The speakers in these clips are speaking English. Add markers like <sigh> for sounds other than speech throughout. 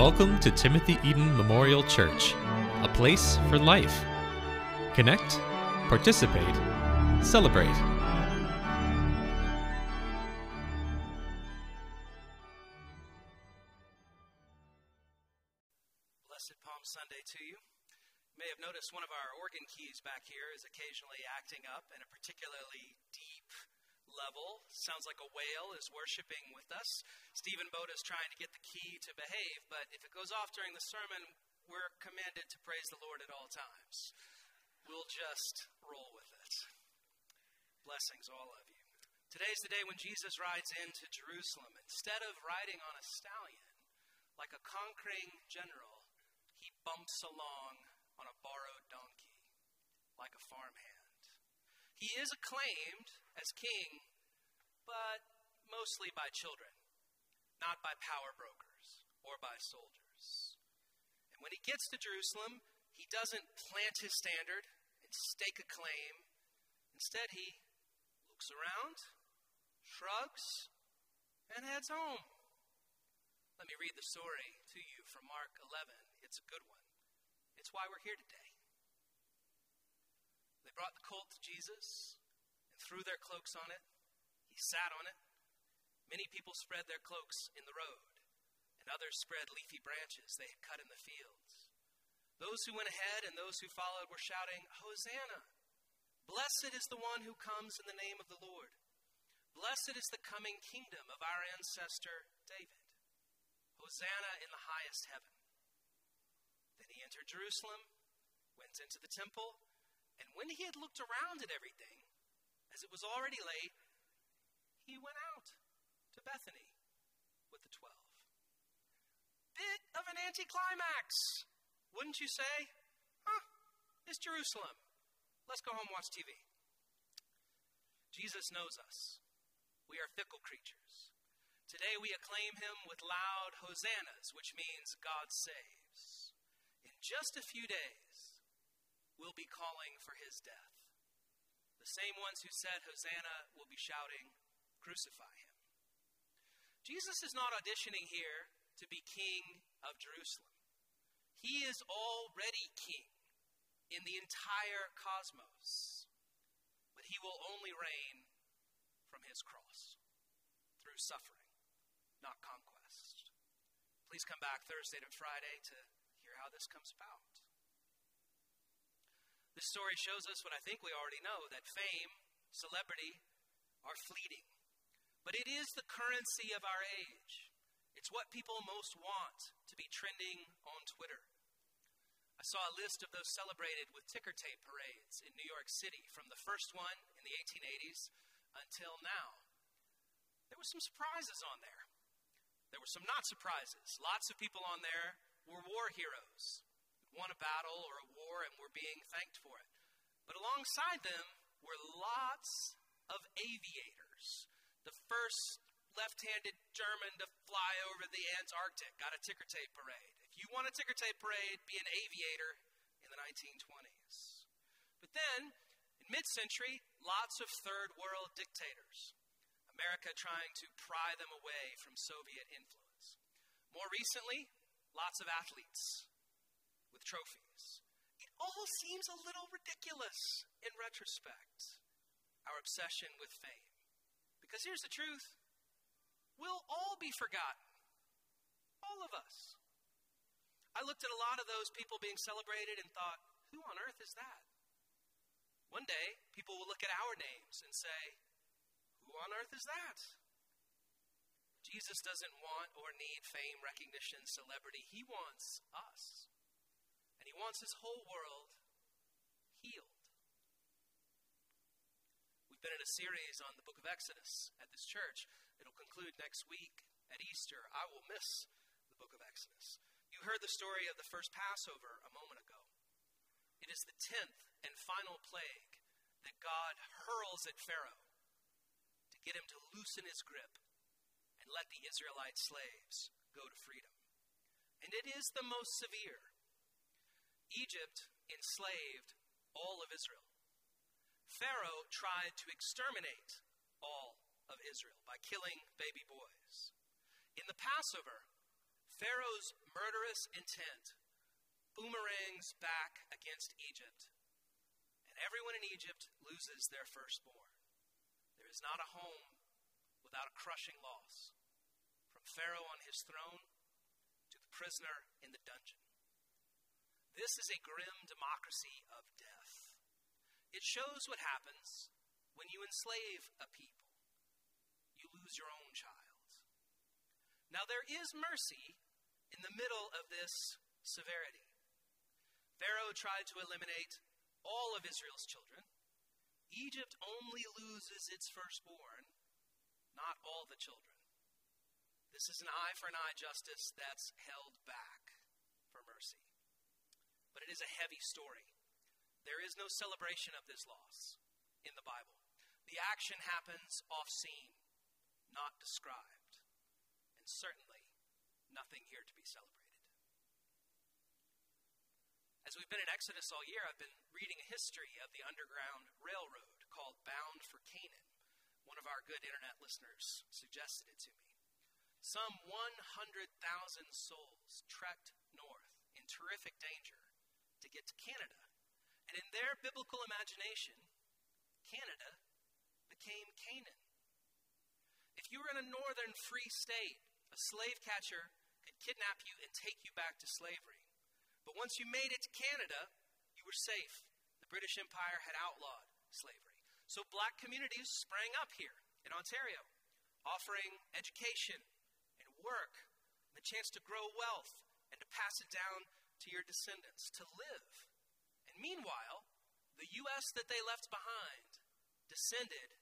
Welcome to Timothy Eaton Memorial Church, a place for life. Connect, participate, celebrate. Blessed Palm Sunday to you. You may have noticed one of our organ keys back here is occasionally acting up in a particularly deep level. Sounds like a whale is worshiping with us. Stephen Boda is trying to get the key to behave, but if it goes off during the sermon, we're commanded to praise the Lord at all times. We'll just roll with it. Blessings, all of you. Today's the day when Jesus rides into Jerusalem. Instead of riding on a stallion, like a conquering general, he bumps along on a borrowed donkey, like a farmhand. He is acclaimed as king, but mostly by children, not by power brokers or by soldiers. And when he gets to Jerusalem, he doesn't plant his standard and stake a claim. Instead, he looks around, shrugs, and heads home. Let me read the story to you from Mark 11. It's a good one. It's why we're here today. They brought the colt to Jesus and threw their cloaks on it. He sat on it. Many people spread their cloaks in the road, and others spread leafy branches they had cut in the fields. Those who went ahead and those who followed were shouting, Hosanna! Blessed is the one who comes in the name of the Lord. Blessed is the coming kingdom of our ancestor David. Hosanna in the highest heaven. Then he entered Jerusalem, went into the temple, and when he had looked around at everything, as it was already late, he went out to Bethany with the twelve. Bit of an anticlimax, wouldn't you say? Huh, it's Jerusalem. Let's go home and watch TV. Jesus knows us. We are fickle creatures. Today we acclaim him with loud hosannas, which means God saves. In just a few days, we'll be calling for his death. The same ones who said Hosanna will be shouting, Crucify him. Jesus is not auditioning here to be king of Jerusalem. He is already king in the entire cosmos, but he will only reign from his cross through suffering, not conquest. Please come back Thursday to Friday to hear how this comes about. This story shows us what I think we already know that fame, celebrity are fleeting. But it is the currency of our age. It's what people most want to be trending on Twitter. I saw a list of those celebrated with ticker tape parades in New York City from the first one in the 1880s until now. There were some surprises on there. There were some not surprises. Lots of people on there were war heroes won a battle or a war and were being thanked for it. But alongside them were lots of aviators. The first left handed German to fly over the Antarctic got a ticker tape parade. If you want a ticker tape parade, be an aviator in the 1920s. But then, in mid century, lots of third world dictators. America trying to pry them away from Soviet influence. More recently, lots of athletes with trophies. It all seems a little ridiculous in retrospect, our obsession with fame. Because here's the truth we'll all be forgotten. All of us. I looked at a lot of those people being celebrated and thought, who on earth is that? One day, people will look at our names and say, who on earth is that? Jesus doesn't want or need fame, recognition, celebrity. He wants us. And he wants his whole world healed. We've been in a series on the book of Exodus at this church. It'll conclude next week at Easter. I will miss the book of Exodus. You heard the story of the first Passover a moment ago. It is the tenth and final plague that God hurls at Pharaoh to get him to loosen his grip and let the Israelite slaves go to freedom. And it is the most severe. Egypt enslaved all of Israel. Pharaoh tried to exterminate all of Israel by killing baby boys. In the Passover, Pharaoh's murderous intent boomerangs back against Egypt, and everyone in Egypt loses their firstborn. There is not a home without a crushing loss, from Pharaoh on his throne to the prisoner in the dungeon. This is a grim democracy of death. It shows what happens when you enslave a people. You lose your own child. Now, there is mercy in the middle of this severity. Pharaoh tried to eliminate all of Israel's children. Egypt only loses its firstborn, not all the children. This is an eye for an eye justice that's held back for mercy. But it is a heavy story. There is no celebration of this loss in the Bible. The action happens off scene, not described, and certainly nothing here to be celebrated. As we've been in Exodus all year, I've been reading a history of the Underground Railroad called Bound for Canaan. One of our good internet listeners suggested it to me. Some 100,000 souls trekked north in terrific danger to get to Canada. And in their biblical imagination, Canada became Canaan. If you were in a northern free state, a slave catcher could kidnap you and take you back to slavery. But once you made it to Canada, you were safe. The British Empire had outlawed slavery. So black communities sprang up here in Ontario, offering education and work, and the chance to grow wealth and to pass it down to your descendants, to live. And meanwhile, the U.S. that they left behind descended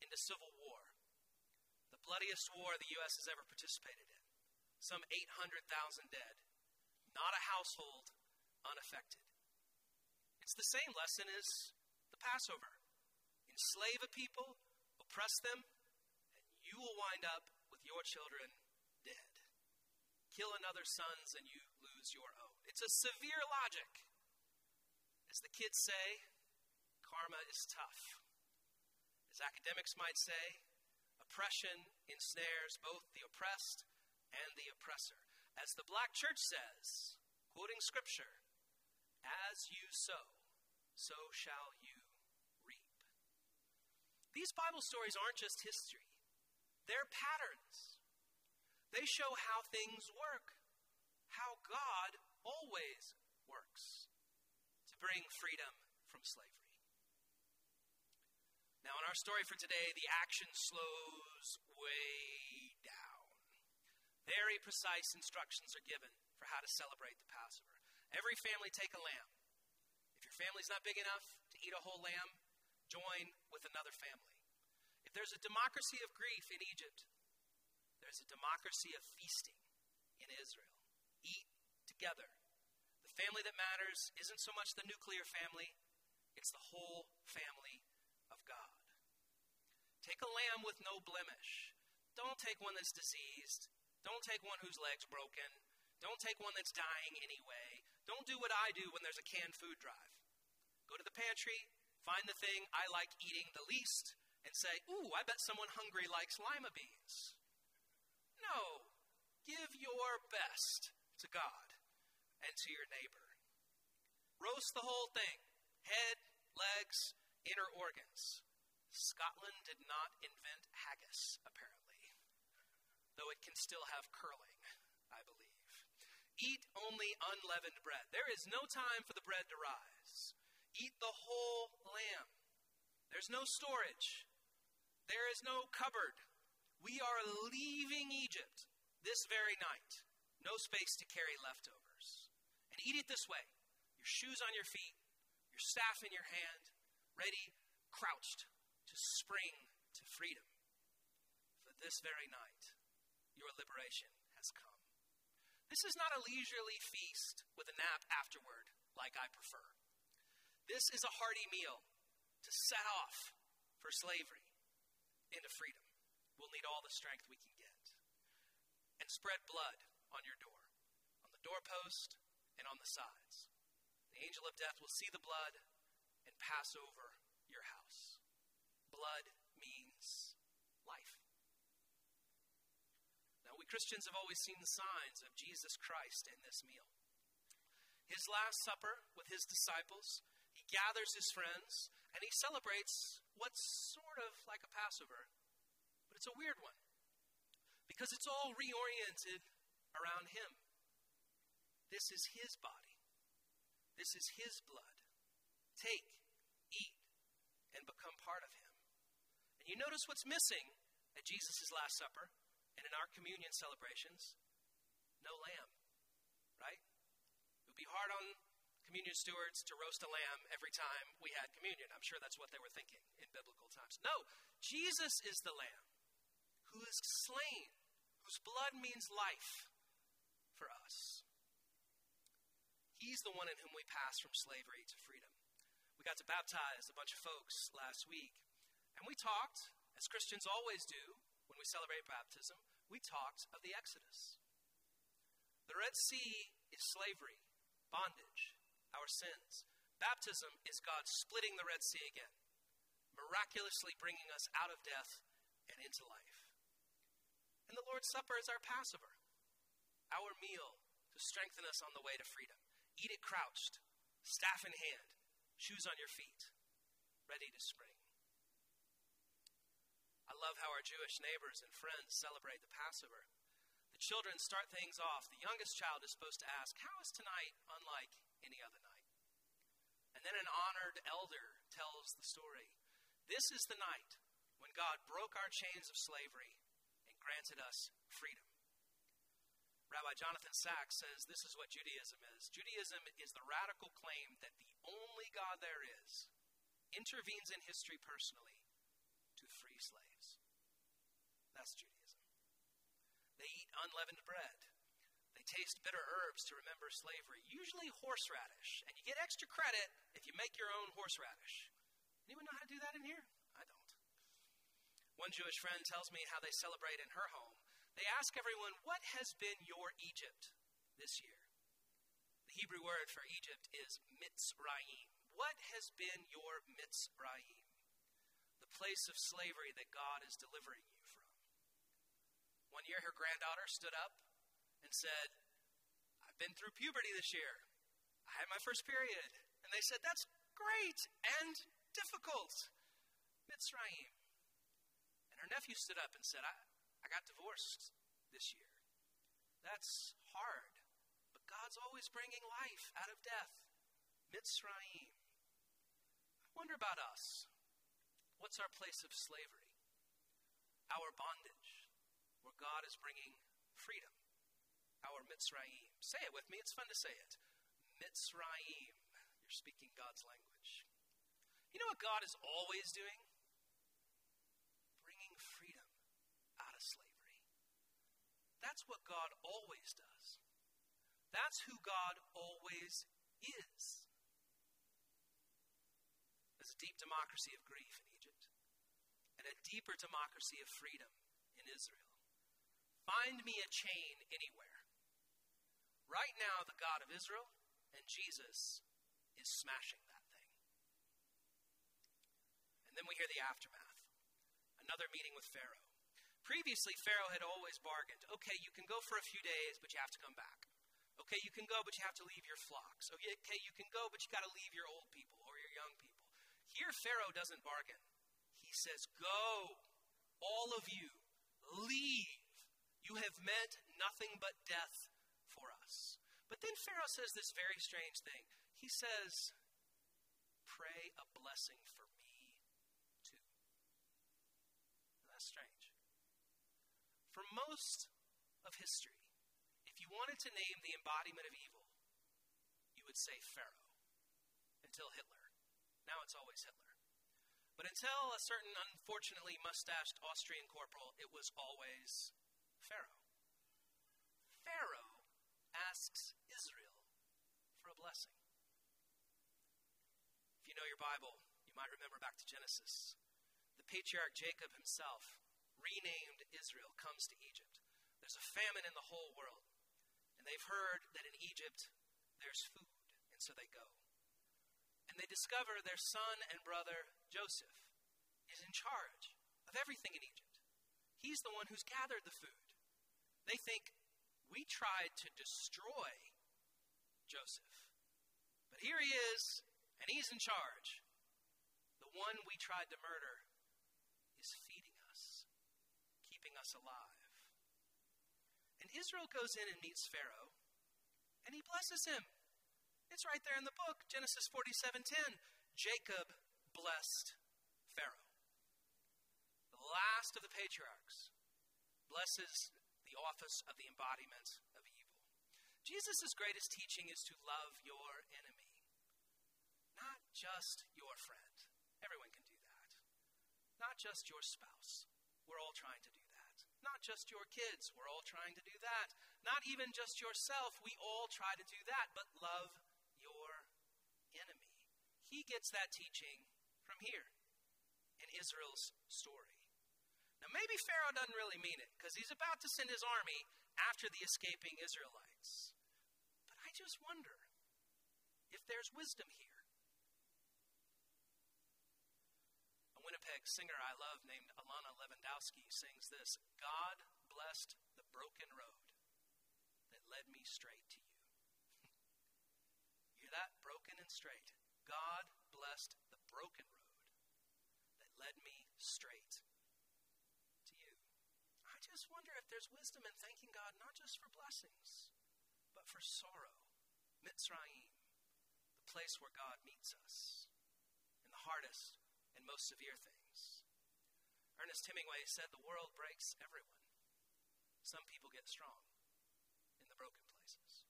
into civil war, the bloodiest war the U.S. has ever participated in. Some 800,000 dead, not a household unaffected. It's the same lesson as the Passover. Enslave a people, oppress them, and you will wind up with your children dead. Kill another sons, and you lose your own. It's a severe logic. As the kids say, karma is tough. As academics might say, oppression ensnares both the oppressed and the oppressor. As the black church says, quoting scripture, as you sow, so shall you reap. These Bible stories aren't just history, they're patterns. They show how things work, how God always works to bring freedom from slavery. Now, in our story for today, the action slows way down. Very precise instructions are given for how to celebrate the Passover. Every family take a lamb. If your family's not big enough to eat a whole lamb, join with another family. If there's a democracy of grief in Egypt, there's a democracy of feasting together. The family that matters isn't so much the nuclear family, it's the whole family of God. Take a lamb with no blemish. Don't take one that's diseased. Don't take one whose leg's broken. Don't take one that's dying anyway. Don't do what I do when there's a canned food drive. Go to the pantry, find the thing I like eating the least, and say, Ooh, I bet someone hungry likes lima beans. No. Give your best to God and to your neighbor. Roast the whole thing head, legs, inner organs. Scotland did not invent haggis, apparently, though it can still have curling, I believe. Eat only unleavened bread. There is no time for the bread to rise. Eat the whole lamb. There's no storage, there is no cupboard. We are leaving Egypt this very night. No space to carry leftovers. And eat it this way your shoes on your feet, your staff in your hand, ready, crouched to spring to freedom. For this very night, your liberation has come. This is not a leisurely feast with a nap afterward, like I prefer. This is a hearty meal to set off for slavery into freedom. We'll need all the strength we can get. And spread blood on your door, on the doorpost, and on the sides. The angel of death will see the blood and pass over your house. Blood means life. Now, we, Christians have always seen the signs of Jesus Christ in this meal. His Last Supper with his disciples, he gathers his friends and he celebrates what's sort of like a Passover, but it's a weird one because it's all reoriented around him. This is his body, this is his blood. Take, eat, and become part of him. And you notice what's missing at Jesus' Last Supper and in our communion celebrations? No lamb, right? It would be hard on communion stewards to roast a lamb every time we had communion. I'm sure that's what they were thinking in biblical times. No, Jesus is the lamb who is slain, whose blood means life for us. He's the one in whom we pass from slavery to freedom. We got to baptize a bunch of folks last week, and we talked, as Christians always do when we celebrate baptism, we talked of the Exodus. The Red Sea is slavery bondage, our sins. Baptism is God splitting the Red Sea again, miraculously bringing us out of death and into life. And the Lord's Supper is our Passover, our meal to strengthen us on the way to freedom. Eat it crouched, staff in hand, shoes on your feet, ready to spring. I love how our Jewish neighbors and friends celebrate the Passover. The children start things off. The youngest child is supposed to ask, How is tonight unlike any other night? And then an honored elder tells the story. This is the night when God broke our chains of slavery and granted us freedom. Rabbi Jonathan Sacks says this is what Judaism is Judaism is the radical claim that the only God there is intervenes in history personally to free slaves. That's Judaism. They eat unleavened bread. They taste bitter herbs to remember slavery, usually horseradish. And you get extra credit if you make your own horseradish. Anyone know how to do that in here? I don't. One Jewish friend tells me how they celebrate in her home. They ask everyone, What has been your Egypt this year? The Hebrew word for Egypt is Mitzrayim. What has been your Mitzrayim? The place of slavery that God is delivering you from. one year, her granddaughter stood up and said, I've been through puberty this year. I had my first period. And they said, That's great and difficult. Mitzrayim. And her nephew stood up and said, I, I got divorced this year. That's hard. But God's always bringing life out of death. Mitzrayim. I wonder about us. What's our place of slavery? Our bondage where God is bringing freedom. Our Mitzrayim. Say it with me, it's fun to say it. Mitzrayim. You're speaking God's language. You know what God is always doing? Bringing freedom out of slavery. That's what God always does. That's who God always is. There's a deep democracy of grief in Egypt, and a deeper democracy of freedom in Israel. Find me a chain anywhere. Right now, the God of Israel and Jesus is smashing that thing. And then we hear the aftermath another meeting with Pharaoh. Previously, Pharaoh had always bargained okay, you can go for a few days, but you have to come back. Okay, you can go, but you have to leave your flocks. Oh, okay, you can go, but you got to leave your old people or your young people. Here, Pharaoh doesn't bargain. He says, Go, all of you, leave. You have meant nothing but death for us. But then Pharaoh says this very strange thing. He says, Pray a blessing for me too. That's strange. For most of history, if you wanted to name the embodiment of evil, you would say Pharaoh until Hitler. Now it's always Hitler. But until a certain unfortunately mustached Austrian corporal, it was always Pharaoh. Pharaoh asks Israel for a blessing. If you know your Bible, you might remember back to Genesis. The patriarch Jacob himself, renamed Israel, comes to Egypt. There's a famine in the whole world. And they've heard that in Egypt there's food, and so they go. And they discover their son and brother, Joseph, is in charge of everything in Egypt. He's the one who's gathered the food. They think we tried to destroy Joseph. But here he is, and he's in charge. The one we tried to murder is feeding us, keeping us alive. And Israel goes in and meets Pharaoh, and he blesses him. It's right there in the book, Genesis 47:10. Jacob blessed Pharaoh. The last of the patriarchs blesses the office of the embodiment of evil. Jesus' greatest teaching is to love your enemy, not just your friend. Everyone can do that. Not just your spouse. We're all trying to do. Not just your kids. We're all trying to do that. Not even just yourself. We all try to do that. But love your enemy. He gets that teaching from here in Israel's story. Now, maybe Pharaoh doesn't really mean it because he's about to send his army after the escaping Israelites. But I just wonder if there's wisdom here. A Winnipeg singer I love named Alana Levandoski sings this God blessed the broken road that led me straight to you. You <laughs> hear that? Broken and straight. God blessed the broken road that led me straight to you. I just wonder if there's wisdom in thanking God not just for blessings, but for sorrow. Mitzrayim, the place where God meets us in the hardest and most severe things. Ernest Hemingway said the world breaks everyone. Some people get strong in the broken places.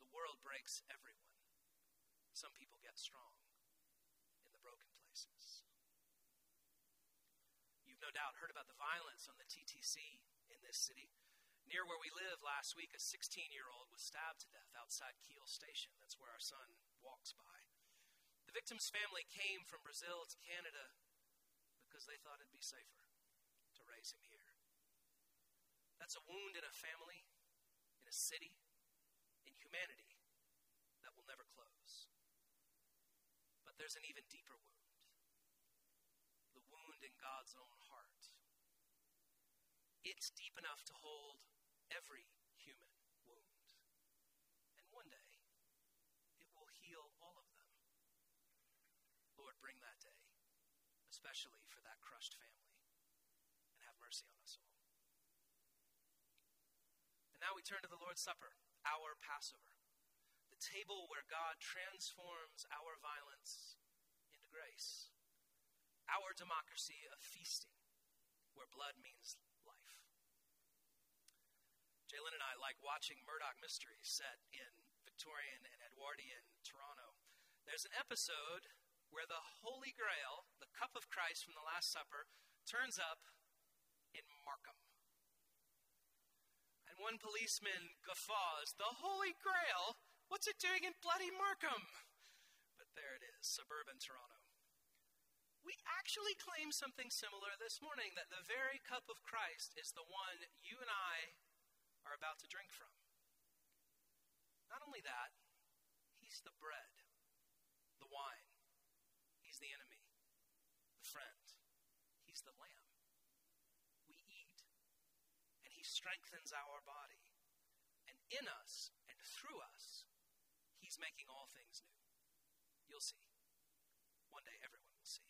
The world breaks everyone. Some people get strong in the broken places You've no doubt heard about the violence on the TTC in this city. Near where we live last week, a 16 year old was stabbed to death outside Keele Station. That's where our son walks by. The victim's family came from Brazil to Canada because they thought it'd be safer to raise him here. That's a wound in a family, in a city, in humanity that will never close. But there's an even deeper wound the wound in God's own heart. it's deep enough to hold every human wound. And one day, it will heal all of them. Lord, bring that day, especially for that crushed family, and have mercy on us all. And now we turn to the Lord's Supper, our Passover, the table where God transforms our violence into grace, our democracy of feasting, where blood means life. Jalen and I like watching Murdoch Mysteries set in Victorian and Edwardian Toronto. There's an episode where the Holy Grail, the cup of Christ from the Last Supper, turns up in Markham. And one policeman guffaws, The Holy Grail? What's it doing in bloody Markham? But there it is, suburban Toronto. We actually claim something similar this morning that the very cup of Christ is the one you and I are about to drink from. Not only that, he's the bread, the wine, he's the enemy, the friend, he's the lamb. We eat, and he strengthens our body. And in us and through us, he's making all things new. You'll see. One day everyone will see.